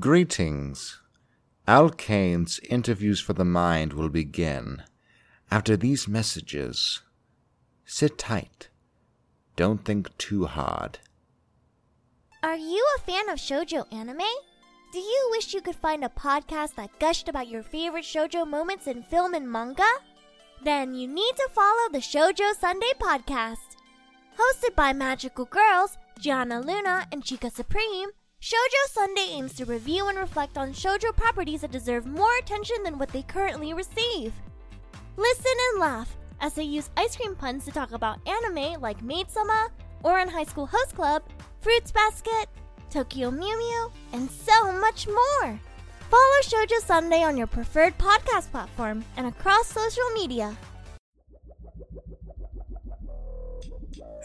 Greetings. Al Kane's interviews for the mind will begin after these messages. Sit tight. Don't think too hard. Are you a fan of shoujo anime? Do you wish you could find a podcast that gushed about your favorite shoujo moments in film and manga? Then you need to follow the Shoujo Sunday podcast. Hosted by magical girls Gianna Luna and Chica Supreme, Shoujo Sunday aims to review and reflect on shoujo properties that deserve more attention than what they currently receive. Listen and laugh as they use ice cream puns to talk about anime like Maid Sama, Ouran High School Host Club, Fruits Basket, Tokyo Mew Mew, and so much more. Follow Shoujo Sunday on your preferred podcast platform and across social media.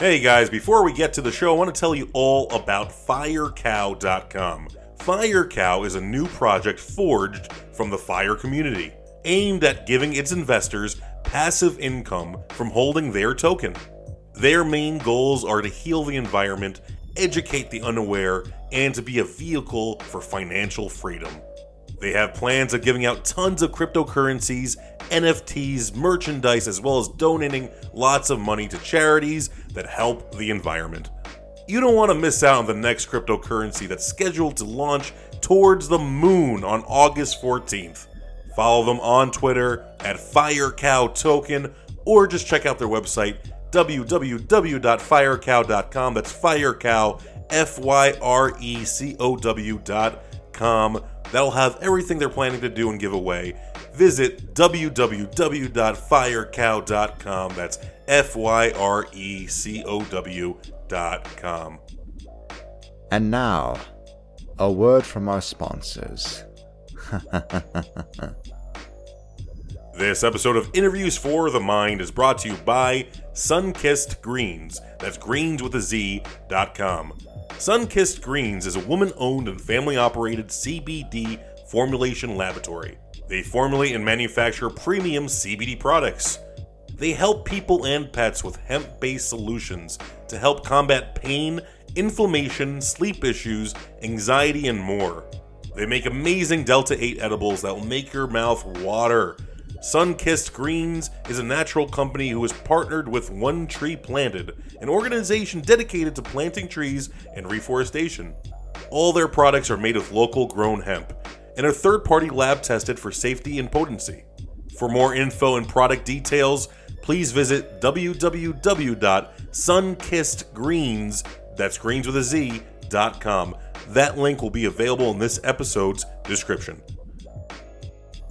Hey guys, before we get to the show, I want to tell you all about FyreCow.com. FyreCow is a new project forged from the Fire community, aimed at giving its investors passive income from holding their token. Their main goals are to heal the environment, educate the unaware, and to be a vehicle for financial freedom. They have plans of giving out tons of cryptocurrencies, NFTs, merchandise, as well as donating lots of money to charities that help the environment. You don't want to miss out on the next cryptocurrency that's scheduled to launch towards the moon on August 14th. Follow them on Twitter at FyreCowToken or just check out their website www.fyrecow.com. That's Fyrecow, F Y R E C O W.com. That'll have everything they're planning to do and give away. Visit www.fyrecow.com. That's F Y R E C O W.com. And now, a word from our sponsors. This episode of Interviews for the Mind is brought to you by Sunkissed Greens. That's greens with a Z.com. Sunkissed Greens is a woman owned and family operated CBD formulation laboratory. They formulate and manufacture premium CBD products. They help people and pets with hemp based solutions to help combat pain, inflammation, sleep issues, anxiety, and more. They make amazing Delta 8 edibles that will make your mouth water. Sunkissed Greens is a natural company who has partnered with One Tree Planted, an organization dedicated to planting trees and reforestation. All their products are made with local grown hemp and are third party lab tested for safety and potency. For more info and product details, please visit www.sunkissedgreenz, that's greens with a Z, dot com. That link will be available in this episode's description.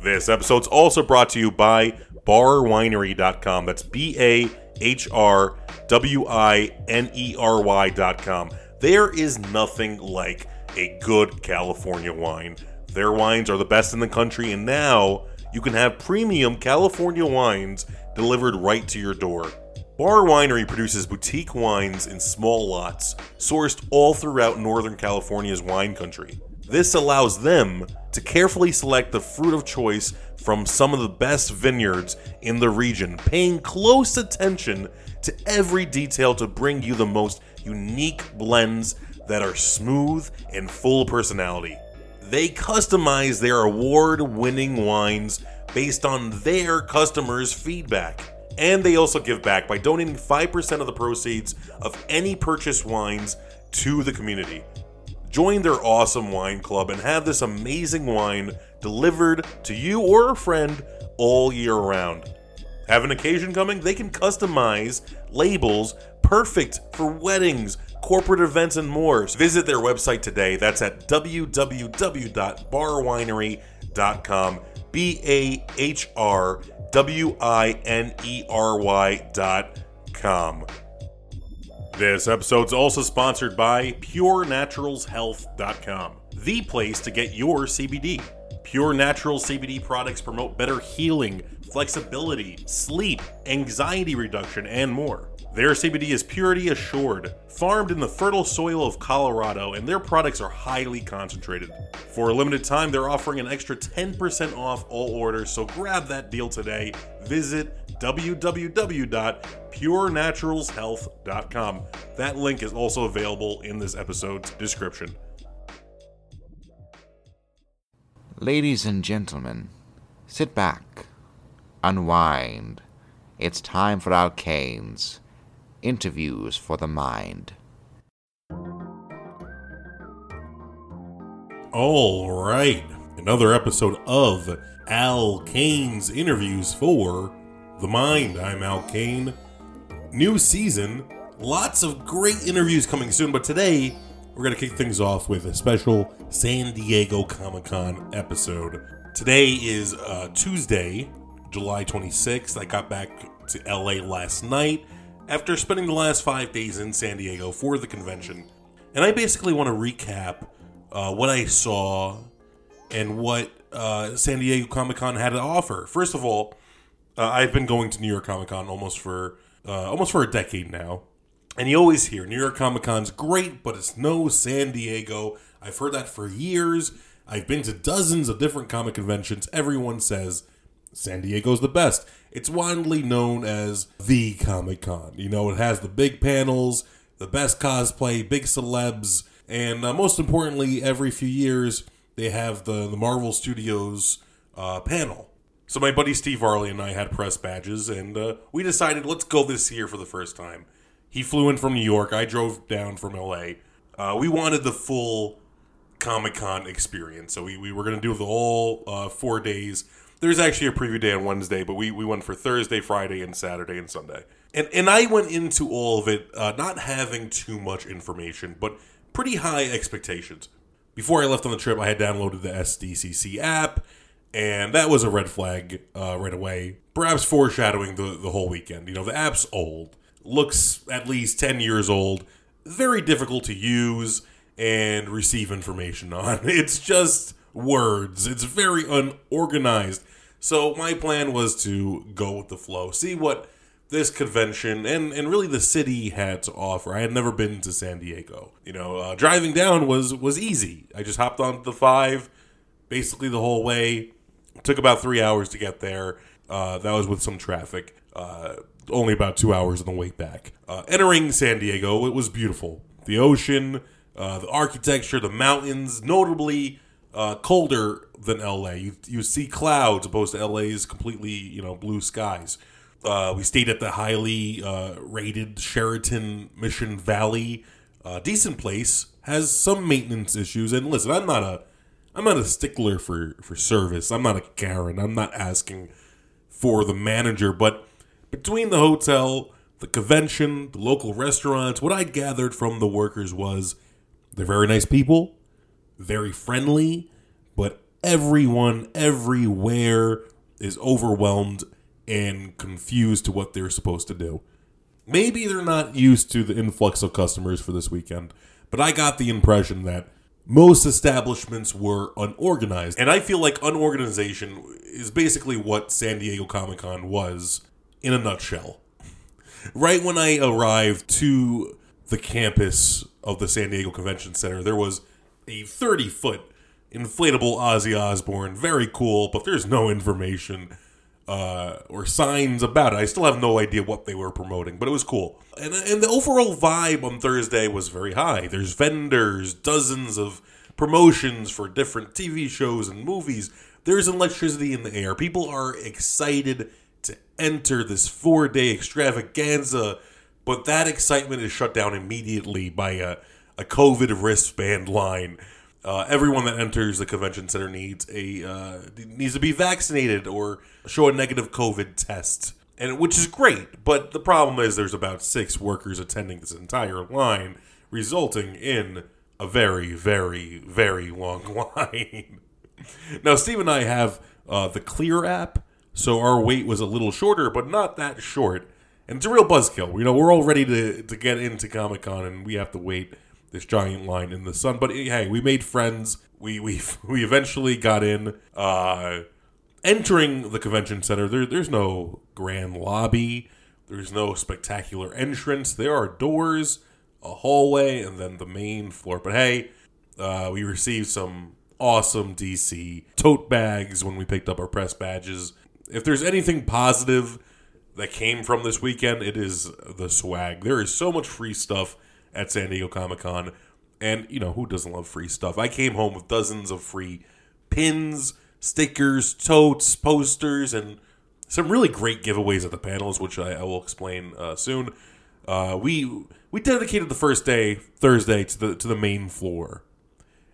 This episode's also brought to you by bahrwinery.com. That's B A H R W I N E R Y.com. There is nothing like a good California wine. Their wines are the best in the country, and now you can have premium California wines delivered right to your door. Bahr Winery produces boutique wines in small lots, sourced all throughout Northern California's wine country. This allows them to carefully select the fruit of choice from some of the best vineyards in the region, paying close attention to every detail to bring you the most unique blends that are smooth and full of personality. They customize their award winning wines based on their customers' feedback. And they also give back by donating 5% of the proceeds of any purchased wines to the community. Join their awesome wine club and have this amazing wine delivered to you or a friend all year round. Have an occasion coming? They can customize labels perfect for weddings, corporate events, and more. Visit their website today. That's at www.bahrwinery.com. B A H R W I N E R Y dot com. This episode's also sponsored by PureNaturalsHealth.com, the place to get your CBD. Pure Natural CBD products promote better healing, flexibility, sleep, anxiety reduction, and more. Their CBD is purity assured, farmed in the fertile soil of Colorado, and their products are highly concentrated. For a limited time, they're offering an extra 10% off all orders, so grab that deal today. Visit www.purenaturalshealth.com. That link is also available in this episode's description. Ladies and gentlemen, sit back, unwind. It's time for Alkane's interviews for the mind. All right, another episode of Al Kane's interviews for the mind. I'm Al Kane. New season, lots of great interviews coming soon, but today we're going to kick things off with a special San Diego Comic Con episode. Today is uh, Tuesday, July 26th. I got back to LA last night after spending the last five days in San Diego for the convention. And I basically want to recap uh, what I saw and what uh, San Diego Comic Con had to offer. First of all, uh, I've been going to New York Comic Con almost for uh, almost for a decade now, and you always hear New York Comic Con's great, but it's no San Diego. I've heard that for years. I've been to dozens of different comic conventions. Everyone says San Diego's the best. It's widely known as the Comic Con. You know, it has the big panels, the best cosplay, big celebs, and uh, most importantly, every few years they have the the Marvel Studios uh, panel. So my buddy Steve Varley and I had press badges, and uh, we decided let's go this year for the first time. He flew in from New York. I drove down from LA. Uh, we wanted the full Comic Con experience, so we, we were going to do the whole uh, four days. There's actually a preview day on Wednesday, but we, we went for Thursday, Friday, and Saturday and Sunday. And and I went into all of it uh, not having too much information, but pretty high expectations. Before I left on the trip, I had downloaded the SDCC app, and that was a red flag uh, right away. Perhaps foreshadowing the, the whole weekend. You know, the app's old, looks at least 10 years old, very difficult to use and receive information on. It's just words, it's very unorganized. So, my plan was to go with the flow, see what this convention and, and really the city had to offer. I had never been to San Diego. You know, uh, driving down was was easy. I just hopped onto the five, basically the whole way. It took about three hours to get there. Uh, that was with some traffic. Uh, only about two hours on the way back. Uh, entering San Diego, it was beautiful. The ocean, uh, the architecture, the mountains, notably uh, colder than LA. You, you see clouds opposed to LA's completely you know blue skies. Uh, we stayed at the highly uh, rated Sheraton Mission Valley. Uh, decent place has some maintenance issues. And listen, I'm not a I'm not a stickler for for service. I'm not a Karen. I'm not asking for the manager. But between the hotel, the convention, the local restaurants, what I gathered from the workers was they're very nice people, very friendly, but everyone everywhere is overwhelmed and confused to what they're supposed to do. Maybe they're not used to the influx of customers for this weekend, but I got the impression that most establishments were unorganized. And I feel like unorganization is basically what San Diego Comic Con was in a nutshell. Right when I arrived to the campus of the San Diego Convention Center, there was a 30 foot inflatable Ozzy Osbourne. Very cool, but there's no information uh, or signs about it. I still have no idea what they were promoting, but it was cool. And, and the overall vibe on Thursday was very high. There's vendors, dozens of promotions for different TV shows and movies. There's electricity in the air. People are excited to enter this four day extravaganza, but that excitement is shut down immediately by a, a COVID wristband line uh, everyone that enters the convention center needs a uh, needs to be vaccinated or show a negative COVID test, and which is great. But the problem is there's about six workers attending this entire line, resulting in a very, very, very long line. now, Steve and I have uh, the Clear app, so our wait was a little shorter, but not that short. And it's a real buzzkill. You know, we're all ready to, to get into Comic Con, and we have to wait this giant line in the sun. But hey, we made friends. We we we eventually got in. Uh, entering the convention center, there, there's no grand lobby. There's no spectacular entrance. There are doors, a hallway, and then the main floor. But hey, uh, we received some awesome DC tote bags when we picked up our press badges. If there's anything positive that came from this weekend, it is the swag. There is so much free stuff at San Diego Comic Con. And, you know, who doesn't love free stuff? I came home with dozens of free pins, stickers, totes, posters, and some really great giveaways at the panels, which I, I will explain uh, soon. Uh, we we dedicated the first day, Thursday, to the to the main floor,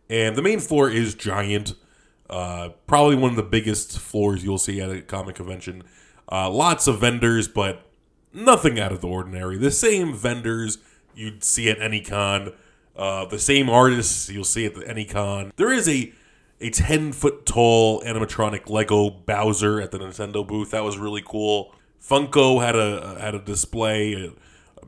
and the main floor is giant. Uh, probably one of the biggest floors you'll see at a comic convention. Uh, lots of vendors, but nothing out of the ordinary. The same vendors you'd see at any con, uh, the same artists you'll see at the, any con. There is a a ten foot tall animatronic Lego Bowser at the Nintendo booth. That was really cool. Funko had a had a display.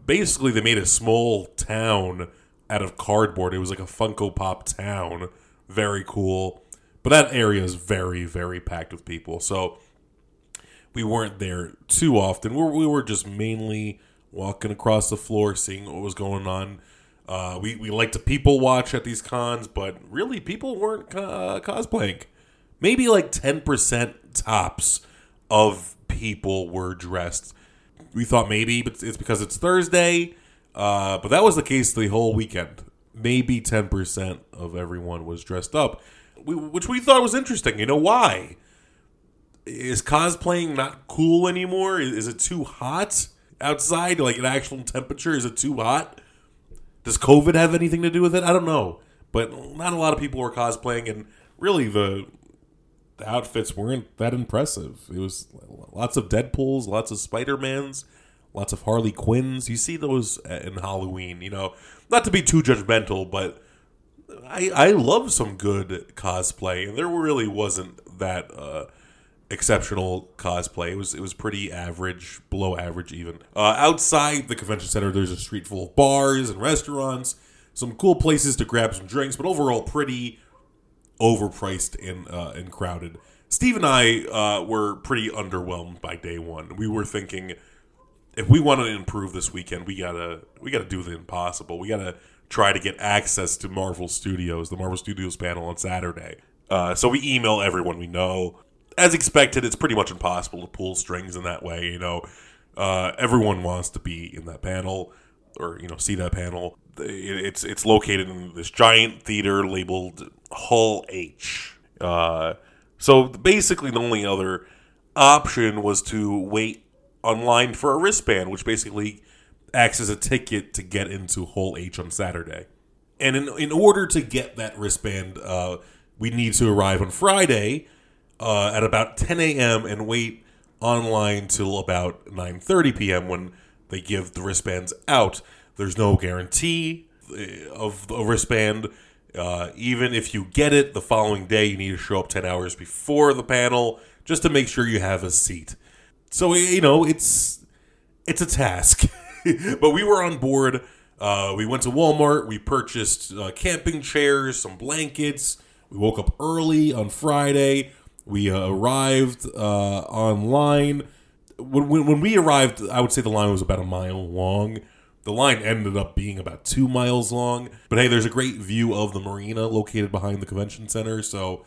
Basically, they made a small town out of cardboard. It was like a Funko Pop town. Very cool. But that area is very, very packed with people. So we weren't there too often. We we were just mainly walking across the floor, seeing what was going on. Uh, we, we like to people watch at these cons, but really, people weren't uh, cosplaying. Maybe like 10% tops of people were dressed. We thought maybe but it's because it's Thursday, uh, but that was the case the whole weekend. Maybe 10% of everyone was dressed up, which we thought was interesting. You know why? Is cosplaying not cool anymore? Is it too hot outside? Like an actual temperature? Is it too hot? Does COVID have anything to do with it? I don't know, but not a lot of people were cosplaying, and really the the outfits weren't that impressive. It was lots of Deadpool's, lots of Spider Mans, lots of Harley Quinns. You see those in Halloween. You know, not to be too judgmental, but I I love some good cosplay, and there really wasn't that. Uh, exceptional cosplay. It was it was pretty average, below average even. Uh, outside the convention center, there's a street full of bars and restaurants, some cool places to grab some drinks, but overall pretty overpriced and uh, and crowded. Steve and I uh, were pretty underwhelmed by day one. We were thinking if we want to improve this weekend, we gotta we gotta do the impossible. We gotta try to get access to Marvel Studios, the Marvel Studios panel on Saturday. Uh, so we email everyone we know as expected, it's pretty much impossible to pull strings in that way. You know, uh, everyone wants to be in that panel or you know see that panel. It's it's located in this giant theater labeled Hall H. Uh, so basically, the only other option was to wait online for a wristband, which basically acts as a ticket to get into Hall H on Saturday. And in in order to get that wristband, uh, we need to arrive on Friday uh, at about 10 a.m. and wait online till about 9:30 p.m. when they give the wristbands out. There's no guarantee uh, of a wristband. Uh, even if you get it the following day, you need to show up 10 hours before the panel just to make sure you have a seat. So you know it's it's a task, but we were on board. Uh, we went to Walmart. We purchased uh, camping chairs, some blankets. We woke up early on Friday. We uh, arrived uh, online. When, when, when we arrived, I would say the line was about a mile long. The line ended up being about two miles long. But hey, there's a great view of the marina located behind the convention center. So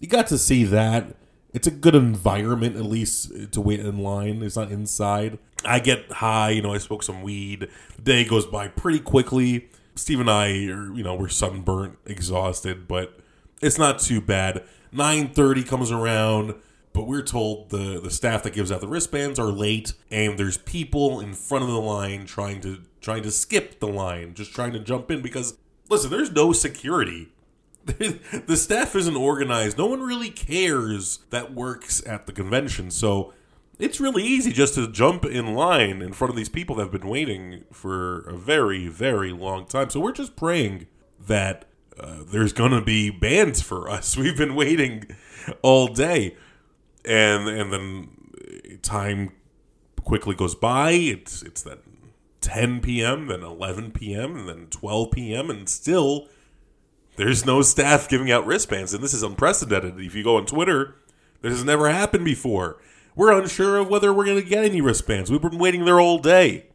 you got to see that. It's a good environment, at least, to wait in line. It's not inside. I get high, you know, I smoke some weed. The day goes by pretty quickly. Steve and I are, you know, we're sunburnt, exhausted, but it's not too bad. 9:30 comes around, but we're told the the staff that gives out the wristbands are late, and there's people in front of the line trying to trying to skip the line, just trying to jump in because listen, there's no security. the staff isn't organized. No one really cares that works at the convention. So it's really easy just to jump in line in front of these people that have been waiting for a very, very long time. So we're just praying that uh, there's gonna be bands for us. We've been waiting all day, and and then time quickly goes by. It's it's then 10 p.m., then 11 p.m., and then 12 p.m., and still there's no staff giving out wristbands, and this is unprecedented. If you go on Twitter, this has never happened before. We're unsure of whether we're going to get any wristbands. We've been waiting there all day.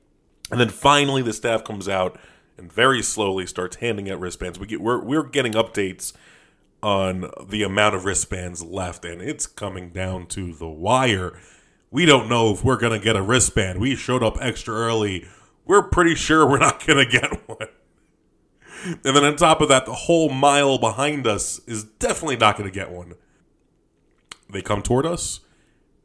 And then finally, the staff comes out and very slowly starts handing out wristbands. We get we're we're getting updates on the amount of wristbands left, and it's coming down to the wire. We don't know if we're gonna get a wristband. We showed up extra early. We're pretty sure we're not gonna get one. And then on top of that, the whole mile behind us is definitely not gonna get one. they come toward us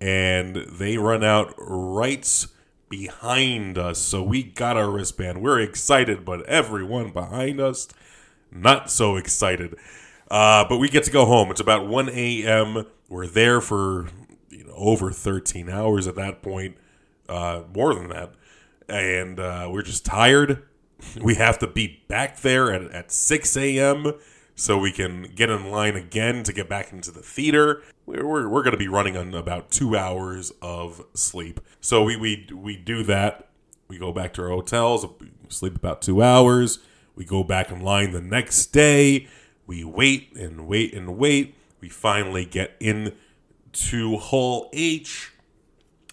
and they run out right behind us. So we got our wristband. We're excited, but everyone behind us not so excited. Uh, but we get to go home. It's about 1 a.m. We're there for you know over 13 hours at that point, uh, more than that, and uh, we're just tired. We have to be back there at, at 6 a.m. so we can get in line again to get back into the theater. We're, we're, we're going to be running on about two hours of sleep. So we, we, we do that. We go back to our hotels, sleep about two hours. We go back in line the next day. We wait and wait and wait. We finally get in to Hall H,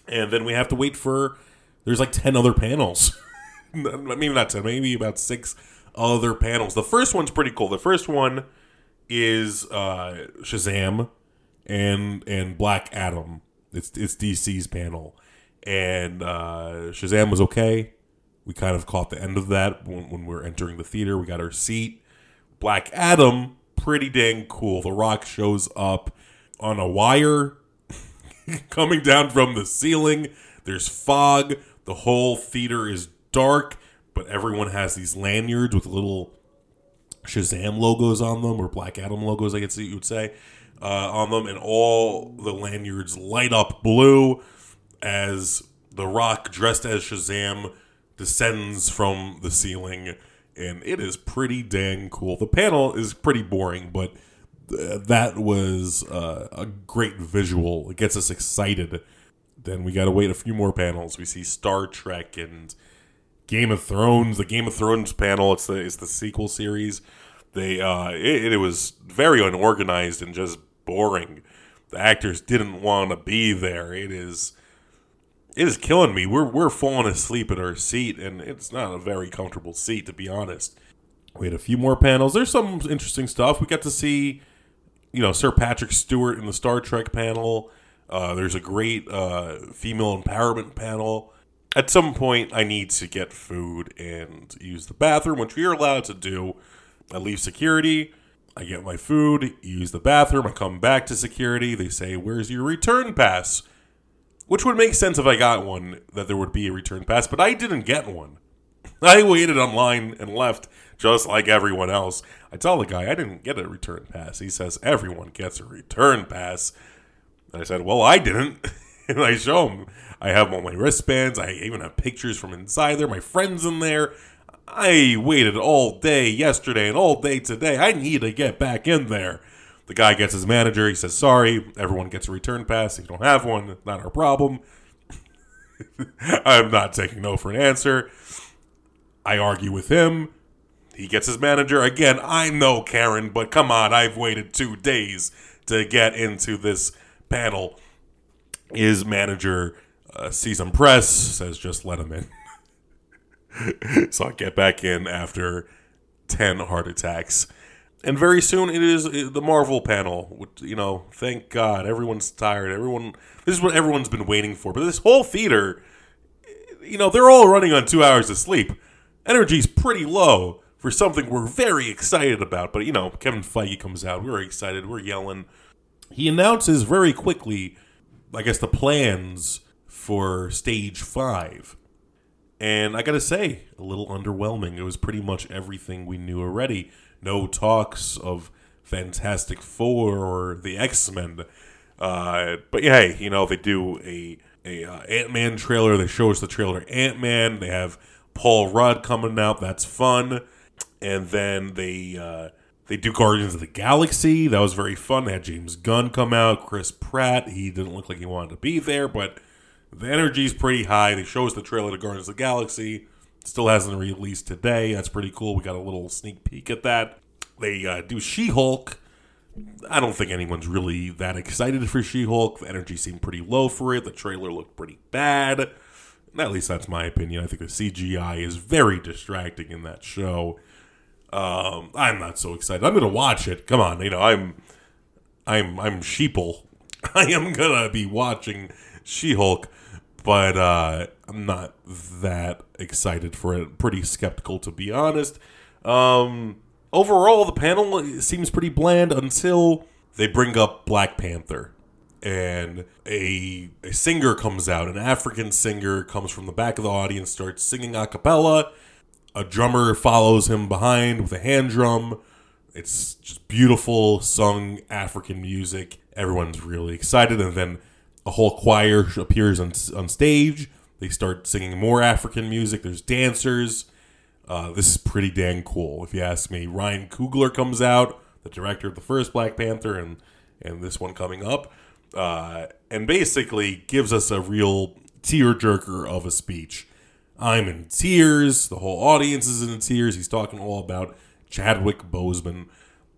and then we have to wait for. There's like ten other panels. maybe not ten, maybe about six other panels. The first one's pretty cool. The first one is uh, Shazam and and Black Adam. It's it's DC's panel, and uh, Shazam was okay. We kind of caught the end of that when, when we were entering the theater. We got our seat. Black Adam, pretty dang cool. The Rock shows up on a wire coming down from the ceiling. There's fog. The whole theater is dark, but everyone has these lanyards with little Shazam logos on them, or Black Adam logos, I guess you would say, uh, on them, and all the lanyards light up blue as The Rock, dressed as Shazam, descends from the ceiling, and it is pretty dang cool. The panel is pretty boring, but th- that was uh, a great visual. It gets us excited. Then we got to wait a few more panels. We see Star Trek and Game of Thrones. The Game of Thrones panel. It's the it's the sequel series. They uh, it, it was very unorganized and just boring. The actors didn't want to be there. It is it is killing me. We're we're falling asleep in our seat, and it's not a very comfortable seat to be honest. We had a few more panels. There's some interesting stuff. We got to see, you know, Sir Patrick Stewart in the Star Trek panel. Uh, there's a great uh, female empowerment panel. At some point, I need to get food and use the bathroom, which we are allowed to do. I leave security. I get my food, use the bathroom. I come back to security. They say, "Where's your return pass?" Which would make sense if I got one, that there would be a return pass, but I didn't get one. I waited online and left just like everyone else. I tell the guy I didn't get a return pass. He says everyone gets a return pass. And I said, Well, I didn't. and I show him. I have all my wristbands. I even have pictures from inside there. My friends in there. I waited all day yesterday and all day today. I need to get back in there. The guy gets his manager. He says, "Sorry, everyone gets a return pass. If you don't have one, it's not our problem." I'm not taking no for an answer. I argue with him. He gets his manager again. I know Karen, but come on, I've waited two days to get into this panel. His manager uh, sees him press, says, "Just let him in." so I get back in after ten heart attacks and very soon it is the Marvel panel. Which, you know, thank God everyone's tired. Everyone, this is what everyone's been waiting for. But this whole theater, you know, they're all running on two hours of sleep. Energy's pretty low for something we're very excited about. But you know, Kevin Feige comes out. We're excited. We're yelling. He announces very quickly, I guess, the plans for Stage Five. And I gotta say, a little underwhelming. It was pretty much everything we knew already no talks of Fantastic Four or the X Men. Uh, but yeah, hey, you know they do a a uh, Ant Man trailer. They show us the trailer Ant Man. They have Paul Rudd coming out. That's fun. And then they uh, they do Guardians of the Galaxy. That was very fun. They had James Gunn come out. Chris Pratt. He didn't look like he wanted to be there, but the energy's pretty high. They show us the trailer to Guardians of the Galaxy. Still hasn't released today. That's pretty cool. We got a little sneak peek at that. They uh, do She Hulk. I don't think anyone's really that excited for She Hulk. The energy seemed pretty low for it. The trailer looked pretty bad. At least that's my opinion. I think the CGI is very distracting in that show. Um, I'm not so excited. I'm gonna watch it. Come on, you know I'm, I'm, I'm sheeple. I am gonna be watching She Hulk but uh, I'm not that excited for it. Pretty skeptical, to be honest. Um, overall, the panel seems pretty bland until they bring up Black Panther. and a, a singer comes out. An African singer comes from the back of the audience, starts singing a cappella. A drummer follows him behind with a hand drum. It's just beautiful, sung African music. Everyone's really excited, and then a whole choir appears on, on stage. They start singing more African music. There's dancers. Uh, this is pretty dang cool, if you ask me. Ryan Coogler comes out, the director of the first Black Panther, and and this one coming up, uh, and basically gives us a real tearjerker of a speech. I'm in tears. The whole audience is in tears. He's talking all about Chadwick Boseman.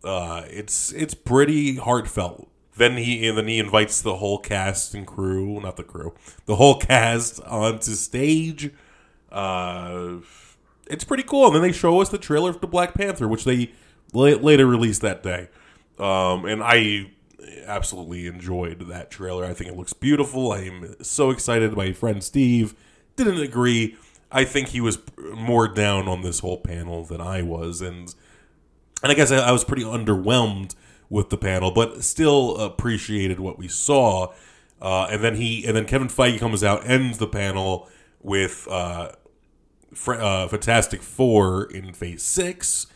Uh, it's it's pretty heartfelt. Then he and then he invites the whole cast and crew, not the crew, the whole cast onto stage. Uh, it's pretty cool. And then they show us the trailer for the Black Panther, which they la- later released that day. Um, and I absolutely enjoyed that trailer. I think it looks beautiful. I'm so excited. My friend Steve didn't agree. I think he was more down on this whole panel than I was, and and I guess I, I was pretty underwhelmed with the panel, but still appreciated what we saw. Uh, and then he and then Kevin Feige comes out, ends the panel with uh, uh, Fantastic Four in Phase Six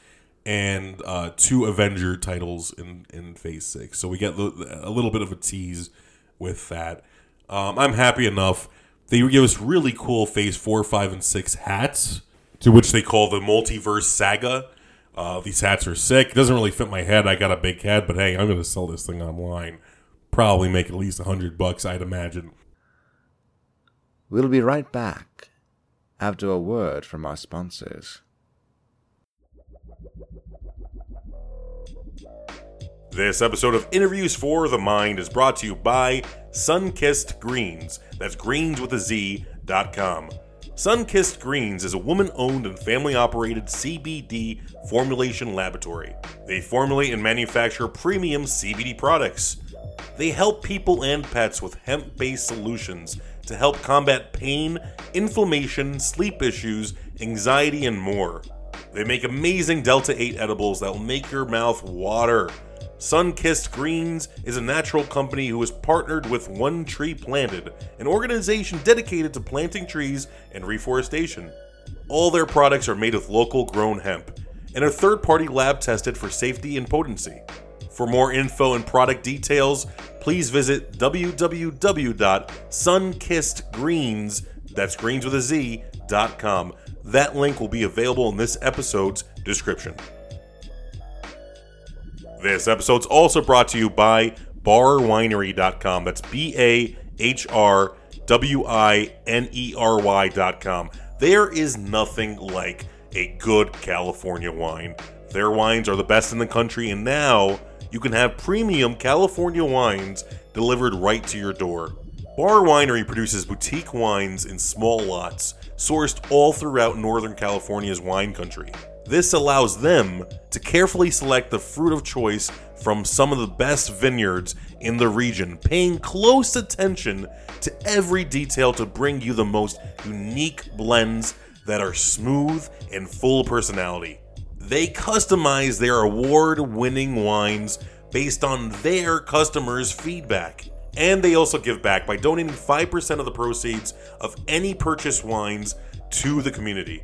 and uh, two Avenger titles in in Phase Six. So we get a little bit of a tease with that. Um, I'm happy enough. They give us really cool Phase Four, Five, and Six hats, to which they call the Multiverse Saga. Uh, these hats are sick. It doesn't really fit my head. I got a big head, but hey, I'm going to sell this thing online. Probably make at least a hundred bucks, I'd imagine. We'll be right back after a word from our sponsors. This episode of Interviews for the Mind is brought to you by Sunkissed Greens. That's greens with a Z dot com. Sunkissed Greens is a woman owned and family operated CBD formulation laboratory. They formulate and manufacture premium CBD products. They help people and pets with hemp based solutions to help combat pain, inflammation, sleep issues, anxiety, and more. They make amazing Delta 8 edibles that will make your mouth water. Sunkissed Greens is a natural company who has partnered with One Tree Planted, an organization dedicated to planting trees and reforestation. All their products are made with local grown hemp and are third party lab tested for safety and potency. For more info and product details, please visit www.sunkissedgreenz, that's greens with a Z, com. That link will be available in this episode's description. This episode's also brought to you by bahrwinery.com. That's B A H R W I N E R Y.com. There is nothing like a good California wine. Their wines are the best in the country, and now you can have premium California wines delivered right to your door. Bahr Winery produces boutique wines in small lots, sourced all throughout Northern California's wine country. This allows them to carefully select the fruit of choice from some of the best vineyards in the region, paying close attention to every detail to bring you the most unique blends that are smooth and full of personality. They customize their award winning wines based on their customers' feedback. And they also give back by donating 5% of the proceeds of any purchased wines to the community.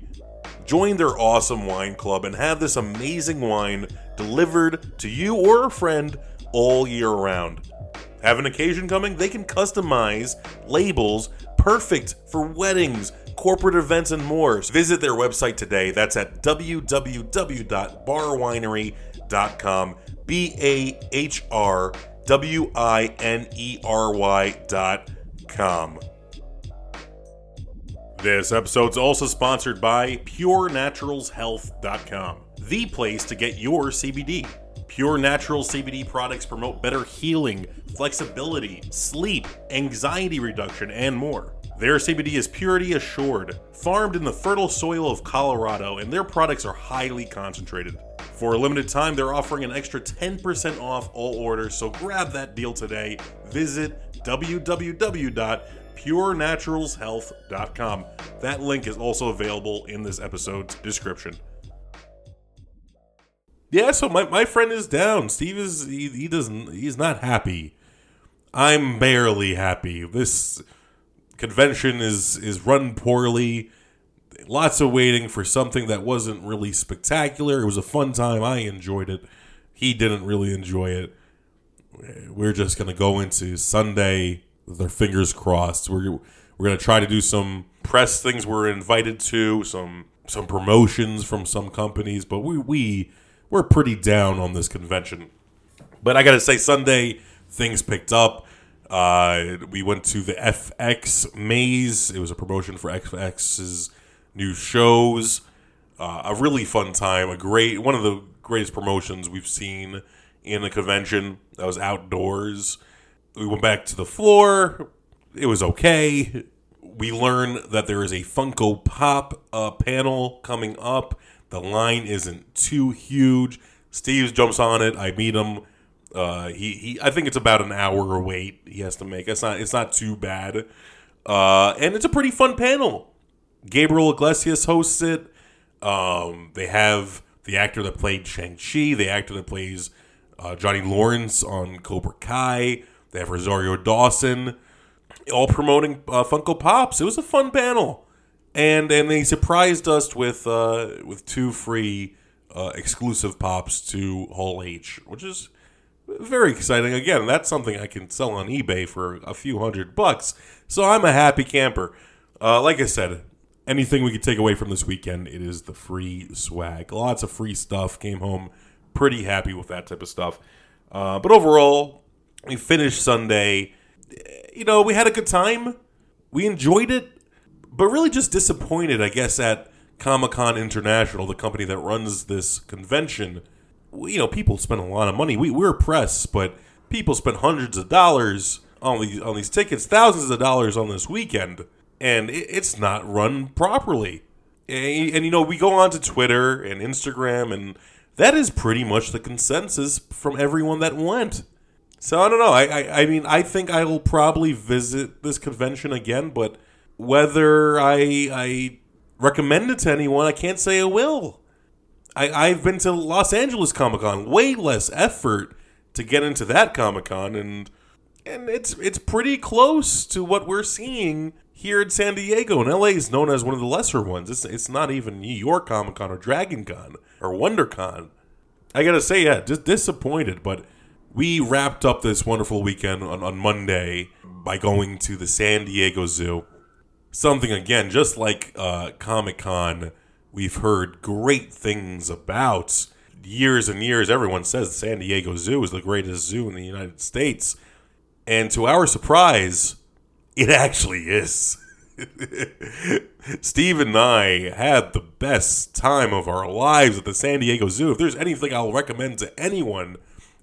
Join their awesome wine club and have this amazing wine delivered to you or a friend all year round. Have an occasion coming? They can customize labels perfect for weddings, corporate events, and more. Visit their website today. That's at www.bahrwinery.com. B A H R W I N E R Y dot com. This episode's also sponsored by PureNaturalsHealth.com, the place to get your CBD. Pure Natural CBD products promote better healing, flexibility, sleep, anxiety reduction, and more. Their CBD is purity assured, farmed in the fertile soil of Colorado, and their products are highly concentrated. For a limited time, they're offering an extra 10% off all orders, so grab that deal today. Visit www.purenaturalshealth.com. That link is also available in this episode's description. Yeah, so my, my friend is down. Steve is he, he doesn't he's not happy I'm barely happy. This convention is is run poorly. Lots of waiting for something that wasn't really spectacular. It was a fun time. I enjoyed it. He didn't really enjoy it. We're just gonna go into Sunday our fingers crossed. We're we're gonna try to do some press things we're invited to, some some promotions from some companies, but we we we're pretty down on this convention. But I gotta say, Sunday things picked up. Uh, we went to the FX Maze. It was a promotion for FX's new shows. Uh, a really fun time. A great one of the greatest promotions we've seen in a convention. That was outdoors. We went back to the floor. It was okay. We learned that there is a Funko Pop uh, panel coming up. The line isn't too huge. Steve jumps on it. I meet him. Uh, he, he I think it's about an hour wait he has to make. It's not it's not too bad. Uh, and it's a pretty fun panel. Gabriel Iglesias hosts it. Um, they have the actor that played Shang Chi, the actor that plays uh, Johnny Lawrence on Cobra Kai. They have Rosario Dawson, all promoting uh, Funko Pops. It was a fun panel, and and they surprised us with uh, with two free uh, exclusive pops to Hall H, which is very exciting. Again, that's something I can sell on eBay for a few hundred bucks. So I'm a happy camper. Uh, like I said, anything we could take away from this weekend, it is the free swag. Lots of free stuff. Came home pretty happy with that type of stuff. Uh, but overall, we finished Sunday. You know, we had a good time. We enjoyed it, but really just disappointed, I guess, at Comic Con International, the company that runs this convention. You know, people spend a lot of money. We, we're press, but people spent hundreds of dollars on these on these tickets, thousands of dollars on this weekend, and it, it's not run properly. And, and you know, we go on to Twitter and Instagram, and that is pretty much the consensus from everyone that went. So I don't know. I, I, I mean, I think I will probably visit this convention again, but whether I I recommend it to anyone, I can't say I will. I, I've been to Los Angeles Comic Con, way less effort to get into that Comic Con, and and it's it's pretty close to what we're seeing here in San Diego. And LA is known as one of the lesser ones. It's it's not even New York Comic Con or Dragon Con or WonderCon. I gotta say, yeah, just disappointed, but we wrapped up this wonderful weekend on, on Monday by going to the San Diego Zoo. Something again, just like uh, Comic Con, we've heard great things about. Years and years, everyone says the San Diego Zoo is the greatest zoo in the United States. And to our surprise, it actually is. Steve and I had the best time of our lives at the San Diego Zoo. If there's anything I'll recommend to anyone,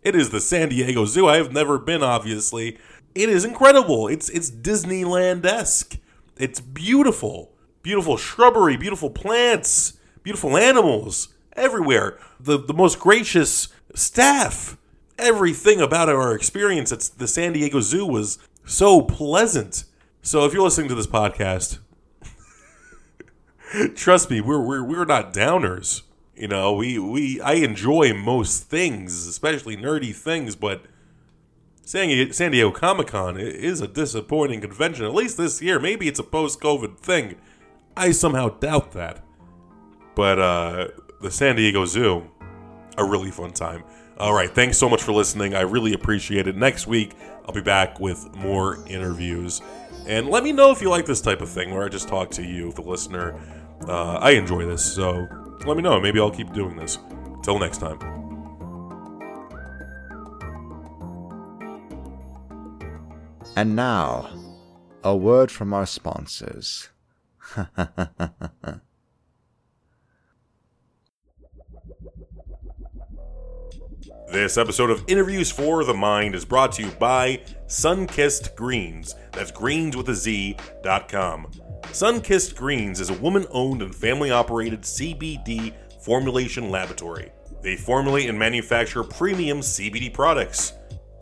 it is the San Diego Zoo. I have never been, obviously. It is incredible. It's it's Disneyland esque. It's beautiful. Beautiful shrubbery, beautiful plants, beautiful animals everywhere. The the most gracious staff. Everything about our experience at the San Diego Zoo was so pleasant. So if you're listening to this podcast, trust me, we're we're we're not downers. You know, we we I enjoy most things, especially nerdy things, but San Diego, San Diego Comic Con is a disappointing convention. At least this year, maybe it's a post-COVID thing. I somehow doubt that. But uh, the San Diego Zoo, a really fun time. All right, thanks so much for listening. I really appreciate it. Next week, I'll be back with more interviews. And let me know if you like this type of thing where I just talk to you, the listener. Uh, I enjoy this, so let me know. Maybe I'll keep doing this. Till next time. And now, a word from our sponsors. This episode of Interviews for the Mind is brought to you by Sunkissed Greens. That's greens with a Z dot com. Sunkissed Greens is a woman owned and family operated CBD formulation laboratory. They formulate and manufacture premium CBD products.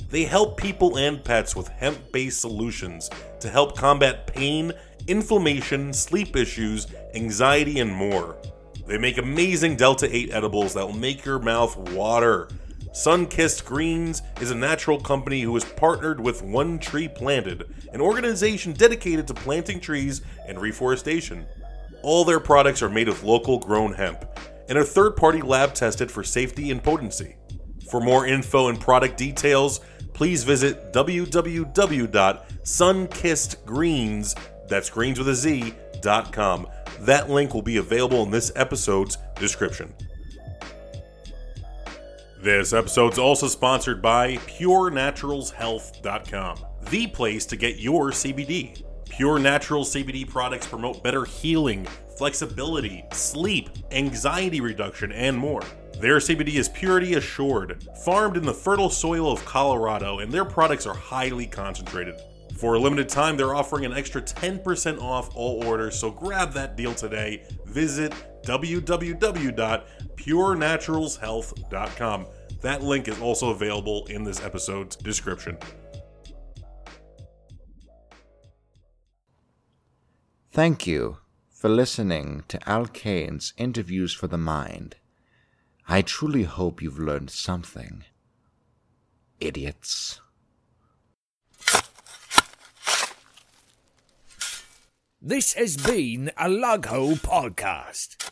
They help people and pets with hemp based solutions to help combat pain, inflammation, sleep issues, anxiety, and more. They make amazing Delta 8 edibles that will make your mouth water. Sunkissed Greens is a natural company who has partnered with One Tree Planted, an organization dedicated to planting trees and reforestation. All their products are made of local grown hemp and are third party lab tested for safety and potency. For more info and product details, please visit www.sunkissedgreenz, that's greens with a Z, com. That link will be available in this episode's description. This episode's also sponsored by PureNaturalsHealth.com, the place to get your CBD. Pure Natural CBD products promote better healing, flexibility, sleep, anxiety reduction, and more. Their CBD is purity assured, farmed in the fertile soil of Colorado, and their products are highly concentrated. For a limited time, they're offering an extra 10% off all orders, so grab that deal today. Visit www.purenaturalshealth.com. That link is also available in this episode's description. Thank you for listening to Al Kane's Interviews for the Mind. I truly hope you've learned something. Idiots. This has been a Lugho podcast.